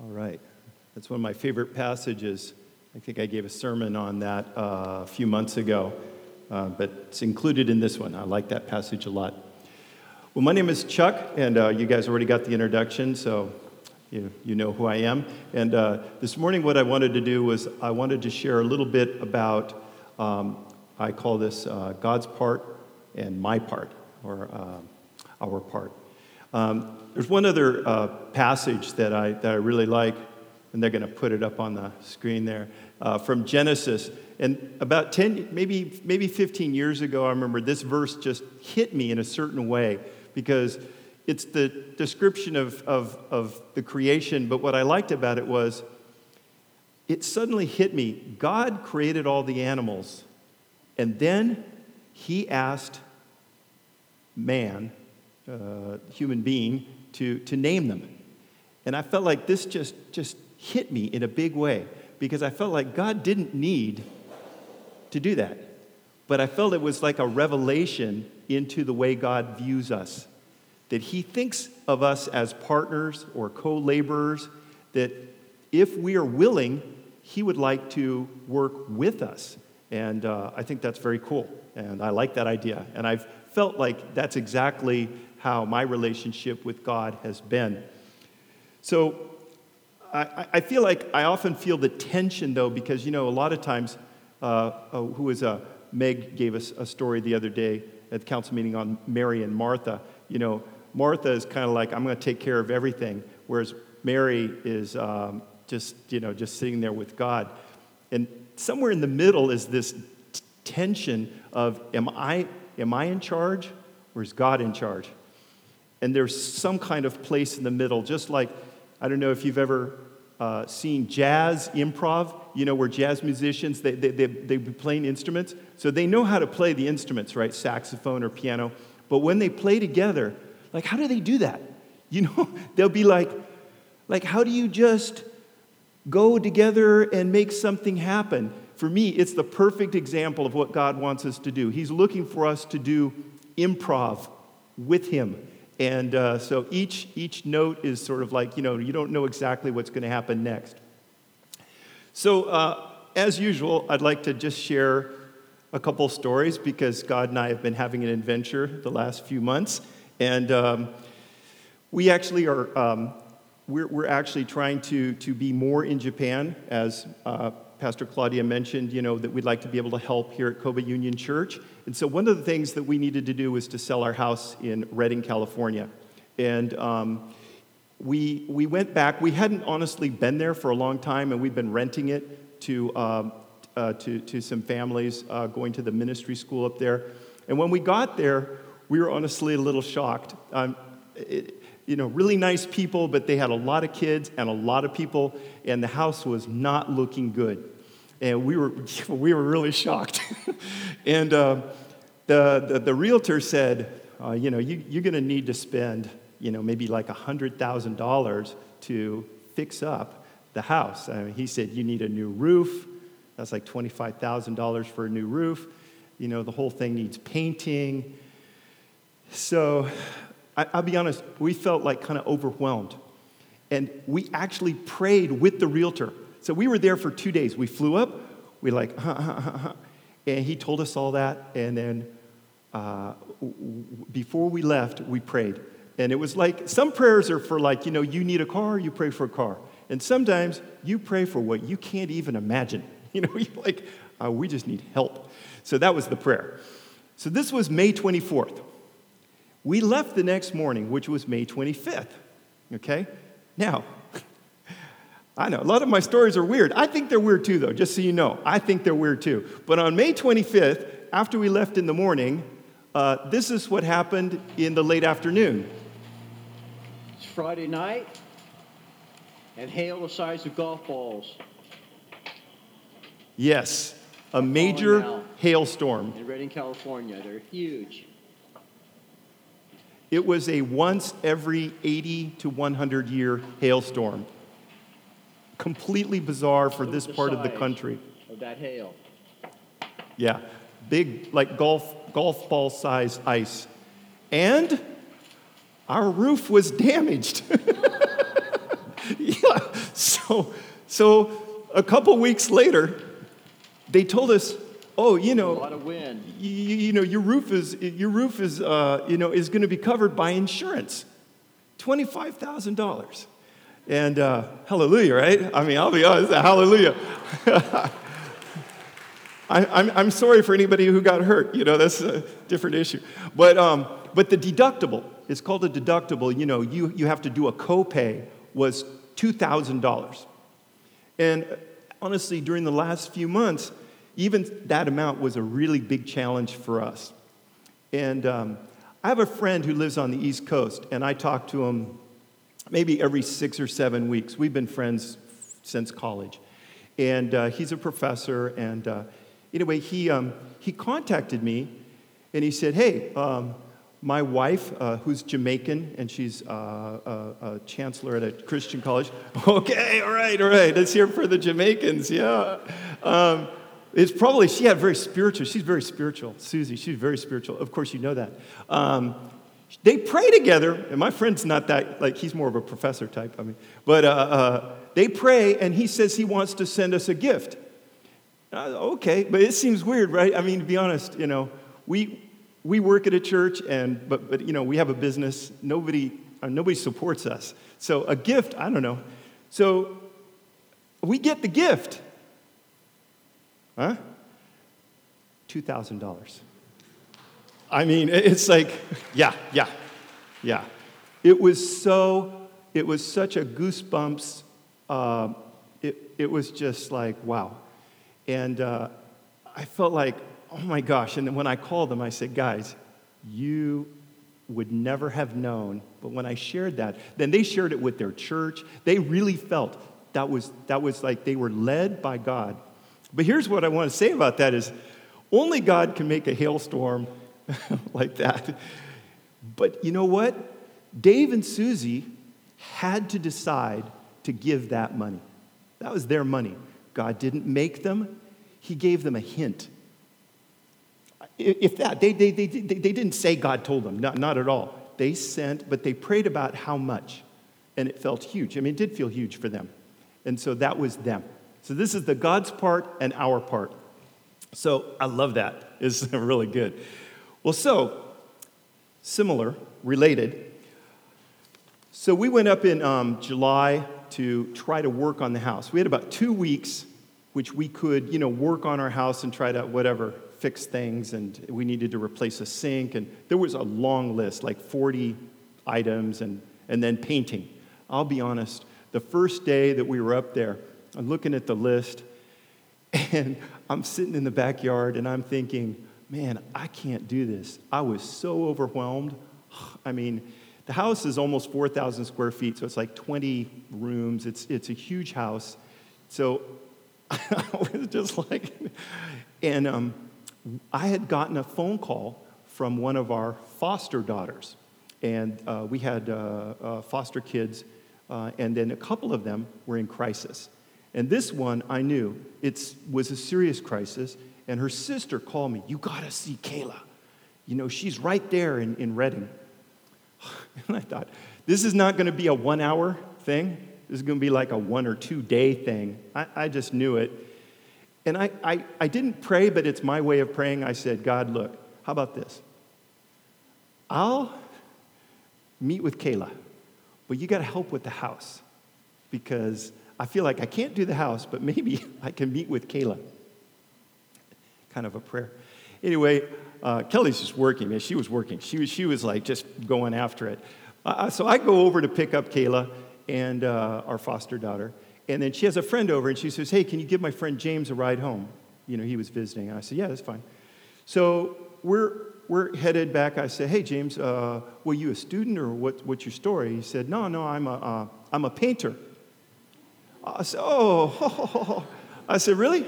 All right. That's one of my favorite passages. I think I gave a sermon on that uh, a few months ago, uh, but it's included in this one. I like that passage a lot. Well, my name is Chuck, and uh, you guys already got the introduction, so you, you know who I am. And uh, this morning, what I wanted to do was I wanted to share a little bit about, um, I call this uh, God's part and my part, or uh, our part. Um, there's one other uh, passage that I, that I really like, and they're going to put it up on the screen there, uh, from Genesis. And about 10, maybe, maybe 15 years ago, I remember this verse just hit me in a certain way because it's the description of, of, of the creation, but what I liked about it was it suddenly hit me. God created all the animals, and then he asked man, uh, human being, to, to name them. And I felt like this just, just hit me in a big way because I felt like God didn't need to do that. But I felt it was like a revelation into the way God views us. That He thinks of us as partners or co laborers, that if we are willing, He would like to work with us. And uh, I think that's very cool. And I like that idea. And I've felt like that's exactly how my relationship with God has been. So I, I feel like I often feel the tension, though, because, you know, a lot of times, uh, uh, who was a, uh, Meg gave us a story the other day at the council meeting on Mary and Martha. You know, Martha is kind of like, I'm going to take care of everything, whereas Mary is um, just, you know, just sitting there with God. And somewhere in the middle is this t- tension of, am I, am I in charge or is God in charge? And there's some kind of place in the middle, just like, I don't know if you've ever uh, seen jazz improv, you know, where jazz musicians, they, they, they, they be playing instruments. So they know how to play the instruments, right? Saxophone or piano. But when they play together, like, how do they do that? You know, they'll be like, like, how do you just go together and make something happen? For me, it's the perfect example of what God wants us to do. He's looking for us to do improv with Him. And uh, so each, each note is sort of like, you know, you don't know exactly what's going to happen next. So, uh, as usual, I'd like to just share a couple stories because God and I have been having an adventure the last few months. And um, we actually are, um, we're, we're actually trying to, to be more in Japan, as uh, Pastor Claudia mentioned, you know, that we'd like to be able to help here at Kobe Union Church. And so one of the things that we needed to do was to sell our house in Redding, California. And um, we, we went back. We hadn't honestly been there for a long time, and we'd been renting it to, um, uh, to, to some families uh, going to the ministry school up there. And when we got there, we were honestly a little shocked. Um, it, you know, really nice people, but they had a lot of kids and a lot of people, and the house was not looking good. And we were, we were really shocked. and uh, the, the, the, realtor said, uh, you know, you, you're going to need to spend, you know, maybe like $100,000 to fix up the house. I mean, he said, you need a new roof. That's like $25,000 for a new roof. You know, the whole thing needs painting. So I, will be honest, we felt like kind of overwhelmed. And we actually prayed with the realtor. So we were there for two days. We flew up, we like, and he told us all that. And then uh, before we left, we prayed. And it was like some prayers are for like, you know, you need a car, you pray for a car. And sometimes you pray for what you can't even imagine. You know, you're like, uh, we just need help. So that was the prayer. So this was May 24th. We left the next morning, which was May 25th. Okay? Now, I know a lot of my stories are weird. I think they're weird too, though, just so you know. I think they're weird too. But on May 25th, after we left in the morning, uh, this is what happened in the late afternoon. It's Friday night, and hail the size of golf balls. Yes, a major hailstorm. In Redding, California. They're huge. It was a once every 80 to 100 year hailstorm. Completely bizarre for this part of the country. Of that hail. Yeah, big, like golf, golf ball size ice. And our roof was damaged. yeah. So, so a couple weeks later, they told us, oh, you know, A lot of wind. you, you know, your roof is, your roof is, uh, you know, is going to be covered by insurance, $25,000. And uh, hallelujah, right? I mean, I'll be honest, hallelujah. I, I'm, I'm sorry for anybody who got hurt. You know, that's a different issue. But, um, but the deductible, it's called a deductible. You know, you, you have to do a copay, was $2,000. And honestly, during the last few months, even that amount was a really big challenge for us. And um, I have a friend who lives on the East Coast, and I talk to him maybe every six or seven weeks. We've been friends since college. And uh, he's a professor. And uh, anyway, he, um, he contacted me and he said, Hey, um, my wife, uh, who's Jamaican, and she's uh, a, a chancellor at a Christian college. Okay, all right, all right. Let's hear for the Jamaicans. Yeah. Um, it's probably, she had very spiritual, she's very spiritual. Susie, she's very spiritual. Of course, you know that. Um, they pray together, and my friend's not that, like, he's more of a professor type, I mean, but uh, uh, they pray, and he says he wants to send us a gift. Uh, okay, but it seems weird, right? I mean, to be honest, you know, we, we work at a church, and, but, but, you know, we have a business. Nobody, uh, nobody supports us. So a gift, I don't know. So we get the gift. Huh? $2,000. I mean, it's like, yeah, yeah, yeah. It was so, it was such a goosebumps. Uh, it, it was just like, wow. And uh, I felt like, oh my gosh. And then when I called them, I said, guys, you would never have known. But when I shared that, then they shared it with their church. They really felt that was, that was like they were led by God. But here's what I want to say about that is only God can make a hailstorm like that. But you know what? Dave and Susie had to decide to give that money. That was their money. God didn't make them, He gave them a hint. If that, they, they, they, they, didn't say God told them, not, not at all. They sent, but they prayed about how much, and it felt huge. I mean, it did feel huge for them. And so that was them. So this is the God's part and our part. So I love that. It's really good. Well, so similar, related. So we went up in um, July to try to work on the house. We had about two weeks, which we could, you know, work on our house and try to whatever fix things. And we needed to replace a sink, and there was a long list, like 40 items, and and then painting. I'll be honest. The first day that we were up there, I'm looking at the list, and I'm sitting in the backyard, and I'm thinking man, I can't do this. I was so overwhelmed. I mean, the house is almost 4,000 square feet, so it's like 20 rooms. It's, it's a huge house. So I was just like, and um, I had gotten a phone call from one of our foster daughters. And uh, we had uh, uh, foster kids, uh, and then a couple of them were in crisis. And this one, I knew it was a serious crisis, and her sister called me, You gotta see Kayla. You know, she's right there in, in Redding. And I thought, This is not gonna be a one hour thing. This is gonna be like a one or two day thing. I, I just knew it. And I, I, I didn't pray, but it's my way of praying. I said, God, look, how about this? I'll meet with Kayla, but you got to help with the house because I feel like I can't do the house, but maybe I can meet with Kayla kind of a prayer. Anyway, uh, Kelly's just working, man. She was working. She was, she was like just going after it. Uh, uh, so I go over to pick up Kayla and uh, our foster daughter. And then she has a friend over and she says, Hey, can you give my friend James a ride home? You know, he was visiting. And I said, Yeah, that's fine. So we're, we're headed back. I said, Hey, James, uh, were you a student or what, what's your story? He said, No, no, I'm a, am uh, a painter. I said, Oh, I said, Really?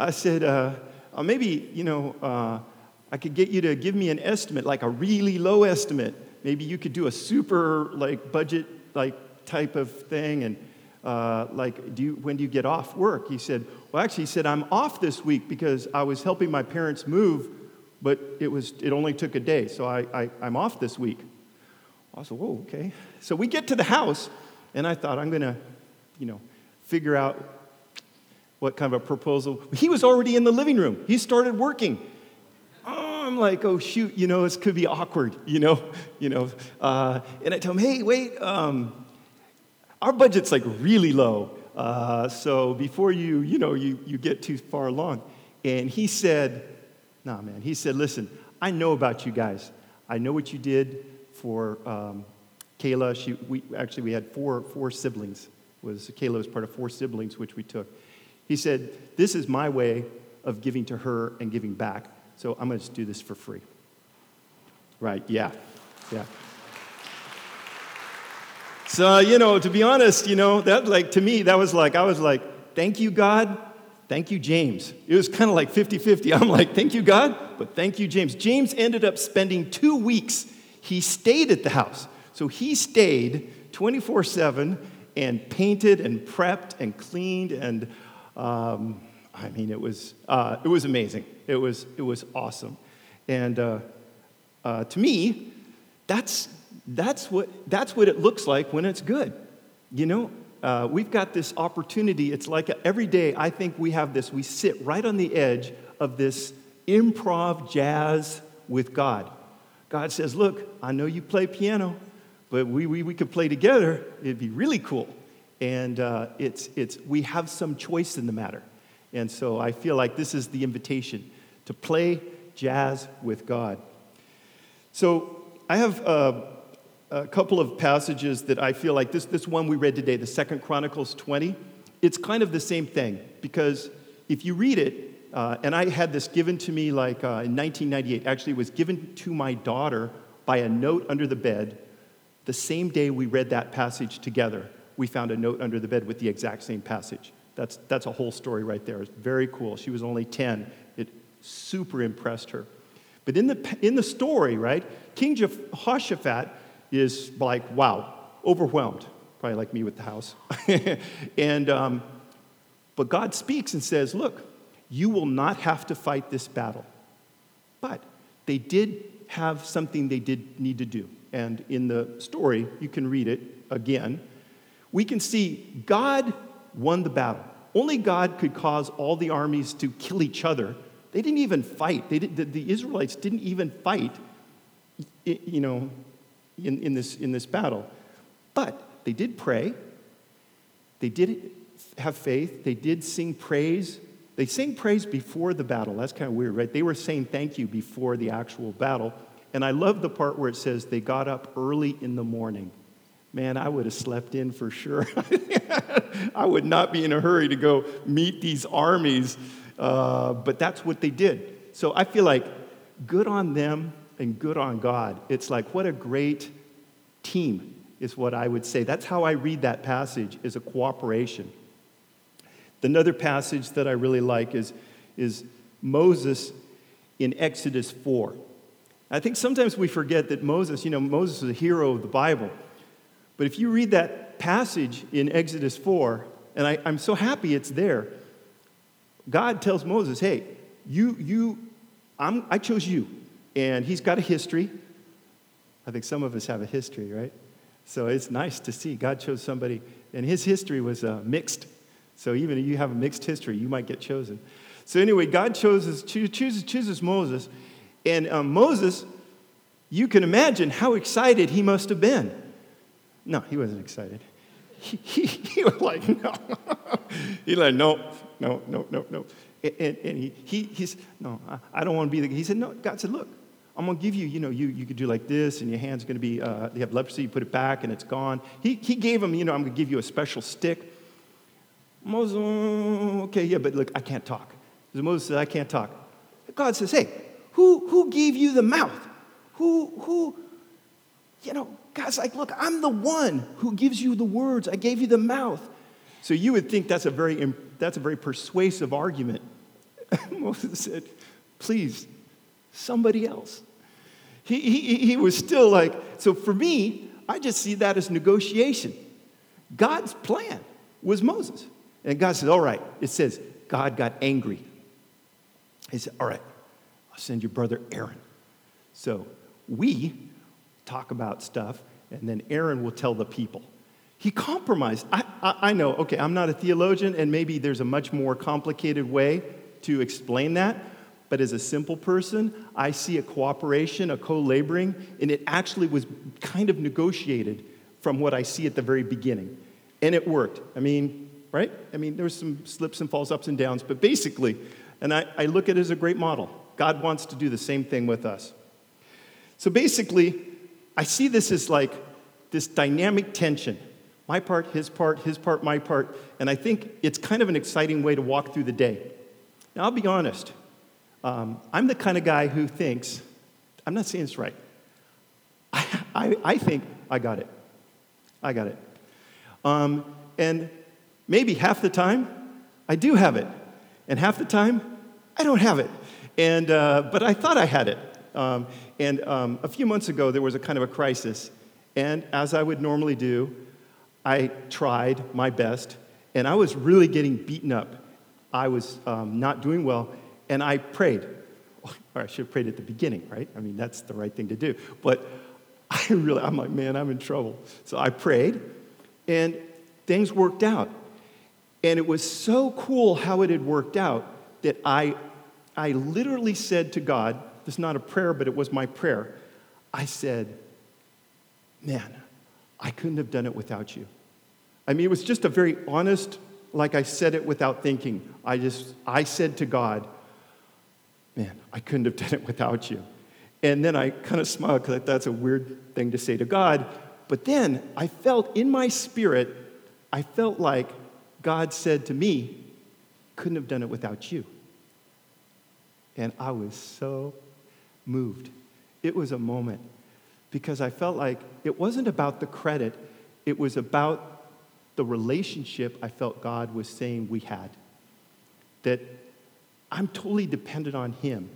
I said, uh, maybe, you know, uh, I could get you to give me an estimate, like a really low estimate. Maybe you could do a super, like, budget, like, type of thing. And, uh, like, do you, when do you get off work? He said, well, actually, he said, I'm off this week because I was helping my parents move, but it, was, it only took a day. So I, I, I'm off this week. I said, whoa, okay. So we get to the house, and I thought, I'm going to, you know, figure out what kind of a proposal. He was already in the living room. He started working. Oh, I'm like, oh shoot, you know, this could be awkward, you know, you know. Uh, and I tell him, hey, wait, um, our budget's like really low. Uh, so before you, you know, you, you get too far along. And he said, nah, man, he said, listen, I know about you guys. I know what you did for um, Kayla. She, we, actually, we had four, four siblings. Was, Kayla was part of four siblings, which we took. He said, this is my way of giving to her and giving back. So I'm going to just do this for free. Right, yeah, yeah. So, you know, to be honest, you know, that like to me, that was like, I was like, thank you, God. Thank you, James. It was kind of like 50 50. I'm like, thank you, God, but thank you, James. James ended up spending two weeks. He stayed at the house. So he stayed 24 7 and painted and prepped and cleaned. And um, I mean, it was, uh, it was amazing. It was, it was awesome. And uh, uh, to me, that's that's what, that's what it looks like when it's good. You know, uh, we've got this opportunity. It's like every day, I think we have this, we sit right on the edge of this improv jazz with God. God says, Look, I know you play piano, but we, we, we could play together. It'd be really cool. And uh, it's, it's, we have some choice in the matter. And so I feel like this is the invitation to play jazz with God. So I have. Uh, a couple of passages that I feel like this, this one we read today, the Second Chronicles 20, it's kind of the same thing because if you read it, uh, and I had this given to me like uh, in 1998, actually, it was given to my daughter by a note under the bed. The same day we read that passage together, we found a note under the bed with the exact same passage. That's, that's a whole story right there. It's very cool. She was only 10. It super impressed her. But in the, in the story, right, King Jehoshaphat is like, wow, overwhelmed, probably like me with the house. and, um, but God speaks and says, look, you will not have to fight this battle. But they did have something they did need to do. And in the story, you can read it again. We can see God won the battle. Only God could cause all the armies to kill each other. They didn't even fight. They did, the, the Israelites didn't even fight, you know, in, in, this, in this battle. But they did pray, they did have faith, they did sing praise. They sing praise before the battle. That's kind of weird, right? They were saying thank you before the actual battle. And I love the part where it says they got up early in the morning. Man, I would have slept in for sure. I would not be in a hurry to go meet these armies, uh, but that's what they did. So I feel like good on them and good on God. It's like, what a great team, is what I would say. That's how I read that passage, is a cooperation. Another passage that I really like is, is Moses in Exodus 4. I think sometimes we forget that Moses, you know, Moses is a hero of the Bible. But if you read that passage in Exodus 4, and I, am so happy it's there, God tells Moses, hey, you, you, I'm, I chose you. And he's got a history. I think some of us have a history, right? So it's nice to see God chose somebody, and his history was uh, mixed. So even if you have a mixed history, you might get chosen. So anyway, God chooses, chooses, chooses Moses, and um, Moses, you can imagine how excited he must have been. No, he wasn't excited. He, he, he was like, no. He's like, no, no, no, no, no. And, and, he, he, he's, no, I, don't want to be the, he said, no, God said, look, I'm going to give you, you know, you, you could do like this, and your hand's going to be, uh, you have leprosy, you put it back, and it's gone. He, he gave him, you know, I'm going to give you a special stick. Moses, okay, yeah, but look, I can't talk. Moses says, I can't talk. God says, hey, who, who gave you the mouth? Who, who, you know, God's like, look, I'm the one who gives you the words. I gave you the mouth. So you would think that's a very, that's a very persuasive argument. Moses said, please, somebody else. He, he, he was still like, so for me, I just see that as negotiation. God's plan was Moses. And God said, all right, it says, God got angry. He said, all right, send your brother Aaron. So we talk about stuff, and then Aaron will tell the people. He compromised. I, I, I, know, okay, I'm not a theologian, and maybe there's a much more complicated way to explain that. But as a simple person, I see a cooperation, a co laboring, and it actually was kind of negotiated from what I see at the very beginning. And it worked. I mean, right? I mean, there was some slips and falls, ups and downs, but basically, and I, I look at it as a great model. God wants to do the same thing with us. So basically, I see this as like this dynamic tension my part, his part, his part, my part. And I think it's kind of an exciting way to walk through the day. Now, I'll be honest. Um, I'm the kind of guy who thinks, I'm not saying this right. I, I, I think I got it. I got it. Um, and maybe half the time, I do have it. And half the time, I don't have it. And, uh, but I thought I had it. Um, and um, a few months ago, there was a kind of a crisis. And as I would normally do, I tried my best, and I was really getting beaten up. I was um, not doing well, and I prayed. Or I should have prayed at the beginning, right? I mean, that's the right thing to do. But I really, I'm like, man, I'm in trouble. So I prayed, and things worked out. And it was so cool how it had worked out that I, I literally said to God, this is not a prayer, but it was my prayer. I said, man, I couldn't have done it without you. I mean, it was just a very honest, like I said it without thinking. I just, I said to God, man, I couldn't have done it without you. And then I kind of smiled because that's a weird thing to say to God. But then I felt in my spirit, I felt like God said to me, couldn't have done it without you. And I was so moved. It was a moment because I felt like it wasn't about the credit, it was about the relationship I felt God was saying we had. That I'm totally dependent on Him,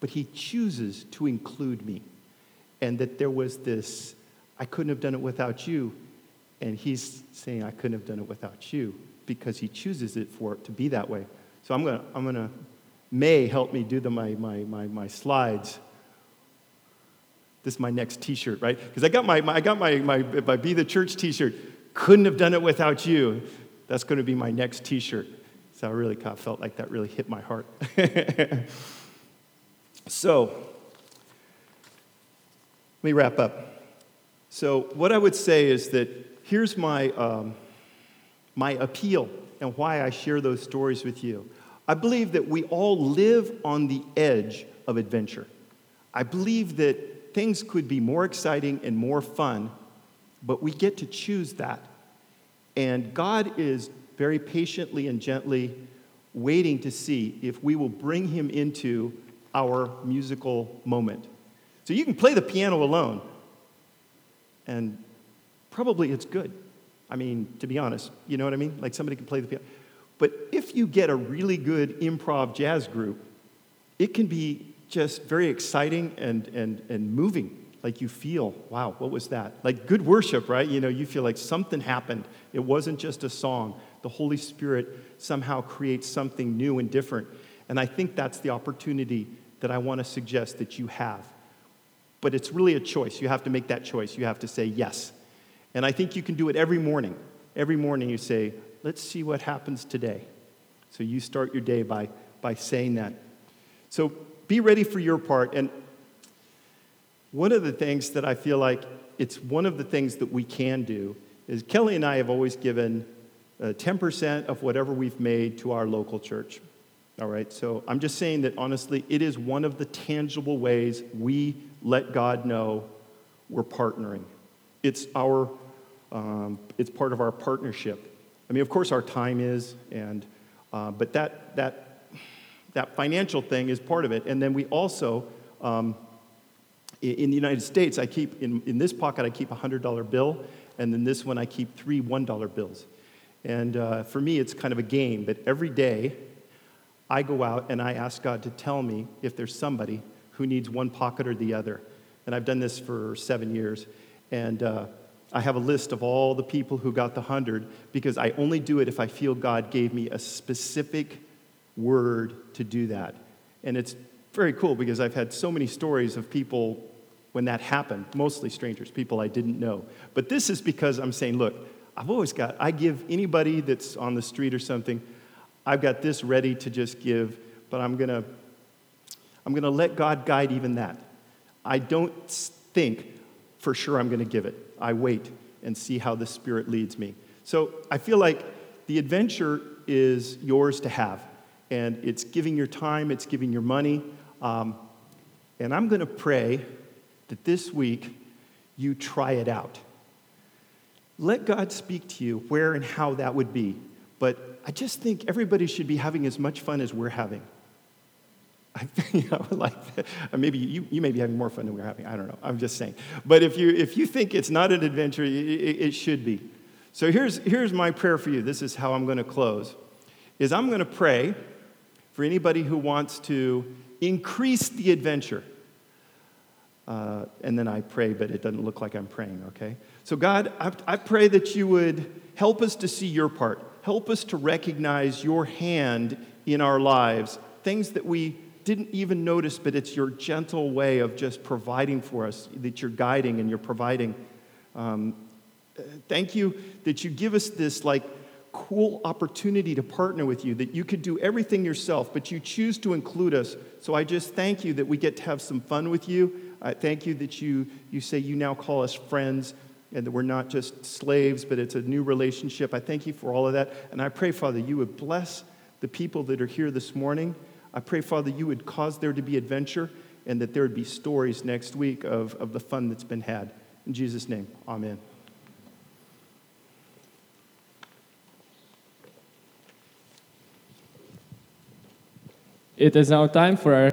but He chooses to include me. And that there was this, I couldn't have done it without you. And He's saying, I couldn't have done it without you because He chooses it for it to be that way. So I'm going to, I'm going to, May help me do the, my, my, my, my slides this is my next t-shirt, right? Because I got my, my, I got my, my, my Be the Church t-shirt. Couldn't have done it without you. That's going to be my next t-shirt. So I really kind of felt like that really hit my heart. so, let me wrap up. So, what I would say is that here's my, um, my appeal and why I share those stories with you. I believe that we all live on the edge of adventure. I believe that things could be more exciting and more fun, but we get to choose that. And God is very patiently and gently waiting to see if we will bring him into our musical moment. So you can play the piano alone, and probably it's good. I mean, to be honest, you know what I mean? Like somebody can play the piano. But if you get a really good improv jazz group, it can be just very exciting and, and, and moving. Like you feel, wow, what was that? Like good worship, right? You know, you feel like something happened. It wasn't just a song. The Holy Spirit somehow creates something new and different. And I think that's the opportunity that I want to suggest that you have. But it's really a choice. You have to make that choice. You have to say yes. And I think you can do it every morning. Every morning you say, let's see what happens today. So you start your day by, by saying that. So be ready for your part. And one of the things that I feel like it's one of the things that we can do is Kelly and I have always given uh, 10% of whatever we've made to our local church. All right, so I'm just saying that honestly, it is one of the tangible ways we let God know we're partnering. It's our, um, it's part of our partnership. I mean, of course, our time is, and uh, but that that that financial thing is part of it. And then we also, um, in the United States, I keep, in, in this pocket, I keep a $100 bill, and then this one, I keep three $1 bills. And uh, for me, it's kind of a game, but every day, I go out and I ask God to tell me if there's somebody who needs one pocket or the other. And I've done this for seven years. And uh, I have a list of all the people who got the 100 because I only do it if I feel God gave me a specific word to do that. And it's very cool because I've had so many stories of people when that happened, mostly strangers, people I didn't know. But this is because I'm saying, look, I've always got, I give anybody that's on the street or something, I've got this ready to just give, but I'm to I'm to let God guide even that. I don't think for sure I'm to give it. I wait and see how the Spirit leads me. So I feel like the adventure is yours to have, and it's giving your time, it's giving your money. Um, and I'm going to pray that this week you try it out. Let God speak to you where and how that would be. But I just think everybody should be having as much fun as we're having. I, you know, like maybe you, you may be having more fun than we're having. I don't know. I'm just saying. But if you if you think it's not an adventure, it, it should be. So here's here's my prayer for you. This is how I'm going to close. Is I'm going to pray for anybody who wants to increase the adventure. Uh, and then I pray, but it doesn't look like I'm praying, okay? So, God, I, I pray that you would help us to see your part. Help us to recognize your hand in our lives, things that we didn't even notice, but it's your gentle way of just providing for us, that you're guiding and you're providing. Um, thank you that you give us this like cool opportunity to partner with you, that you could do everything yourself, but you choose to include us. So I just thank you that we get to have some fun with you. I thank you that you, you say you now call us friends and that we're not just slaves, but it's a new relationship. I thank you for all of that. And I pray, Father, you would bless the people that are here this morning. I pray, Father, you would cause there to be adventure and that there would be stories next week of, of the fun that's been had. In Jesus' name, amen. It is now time for our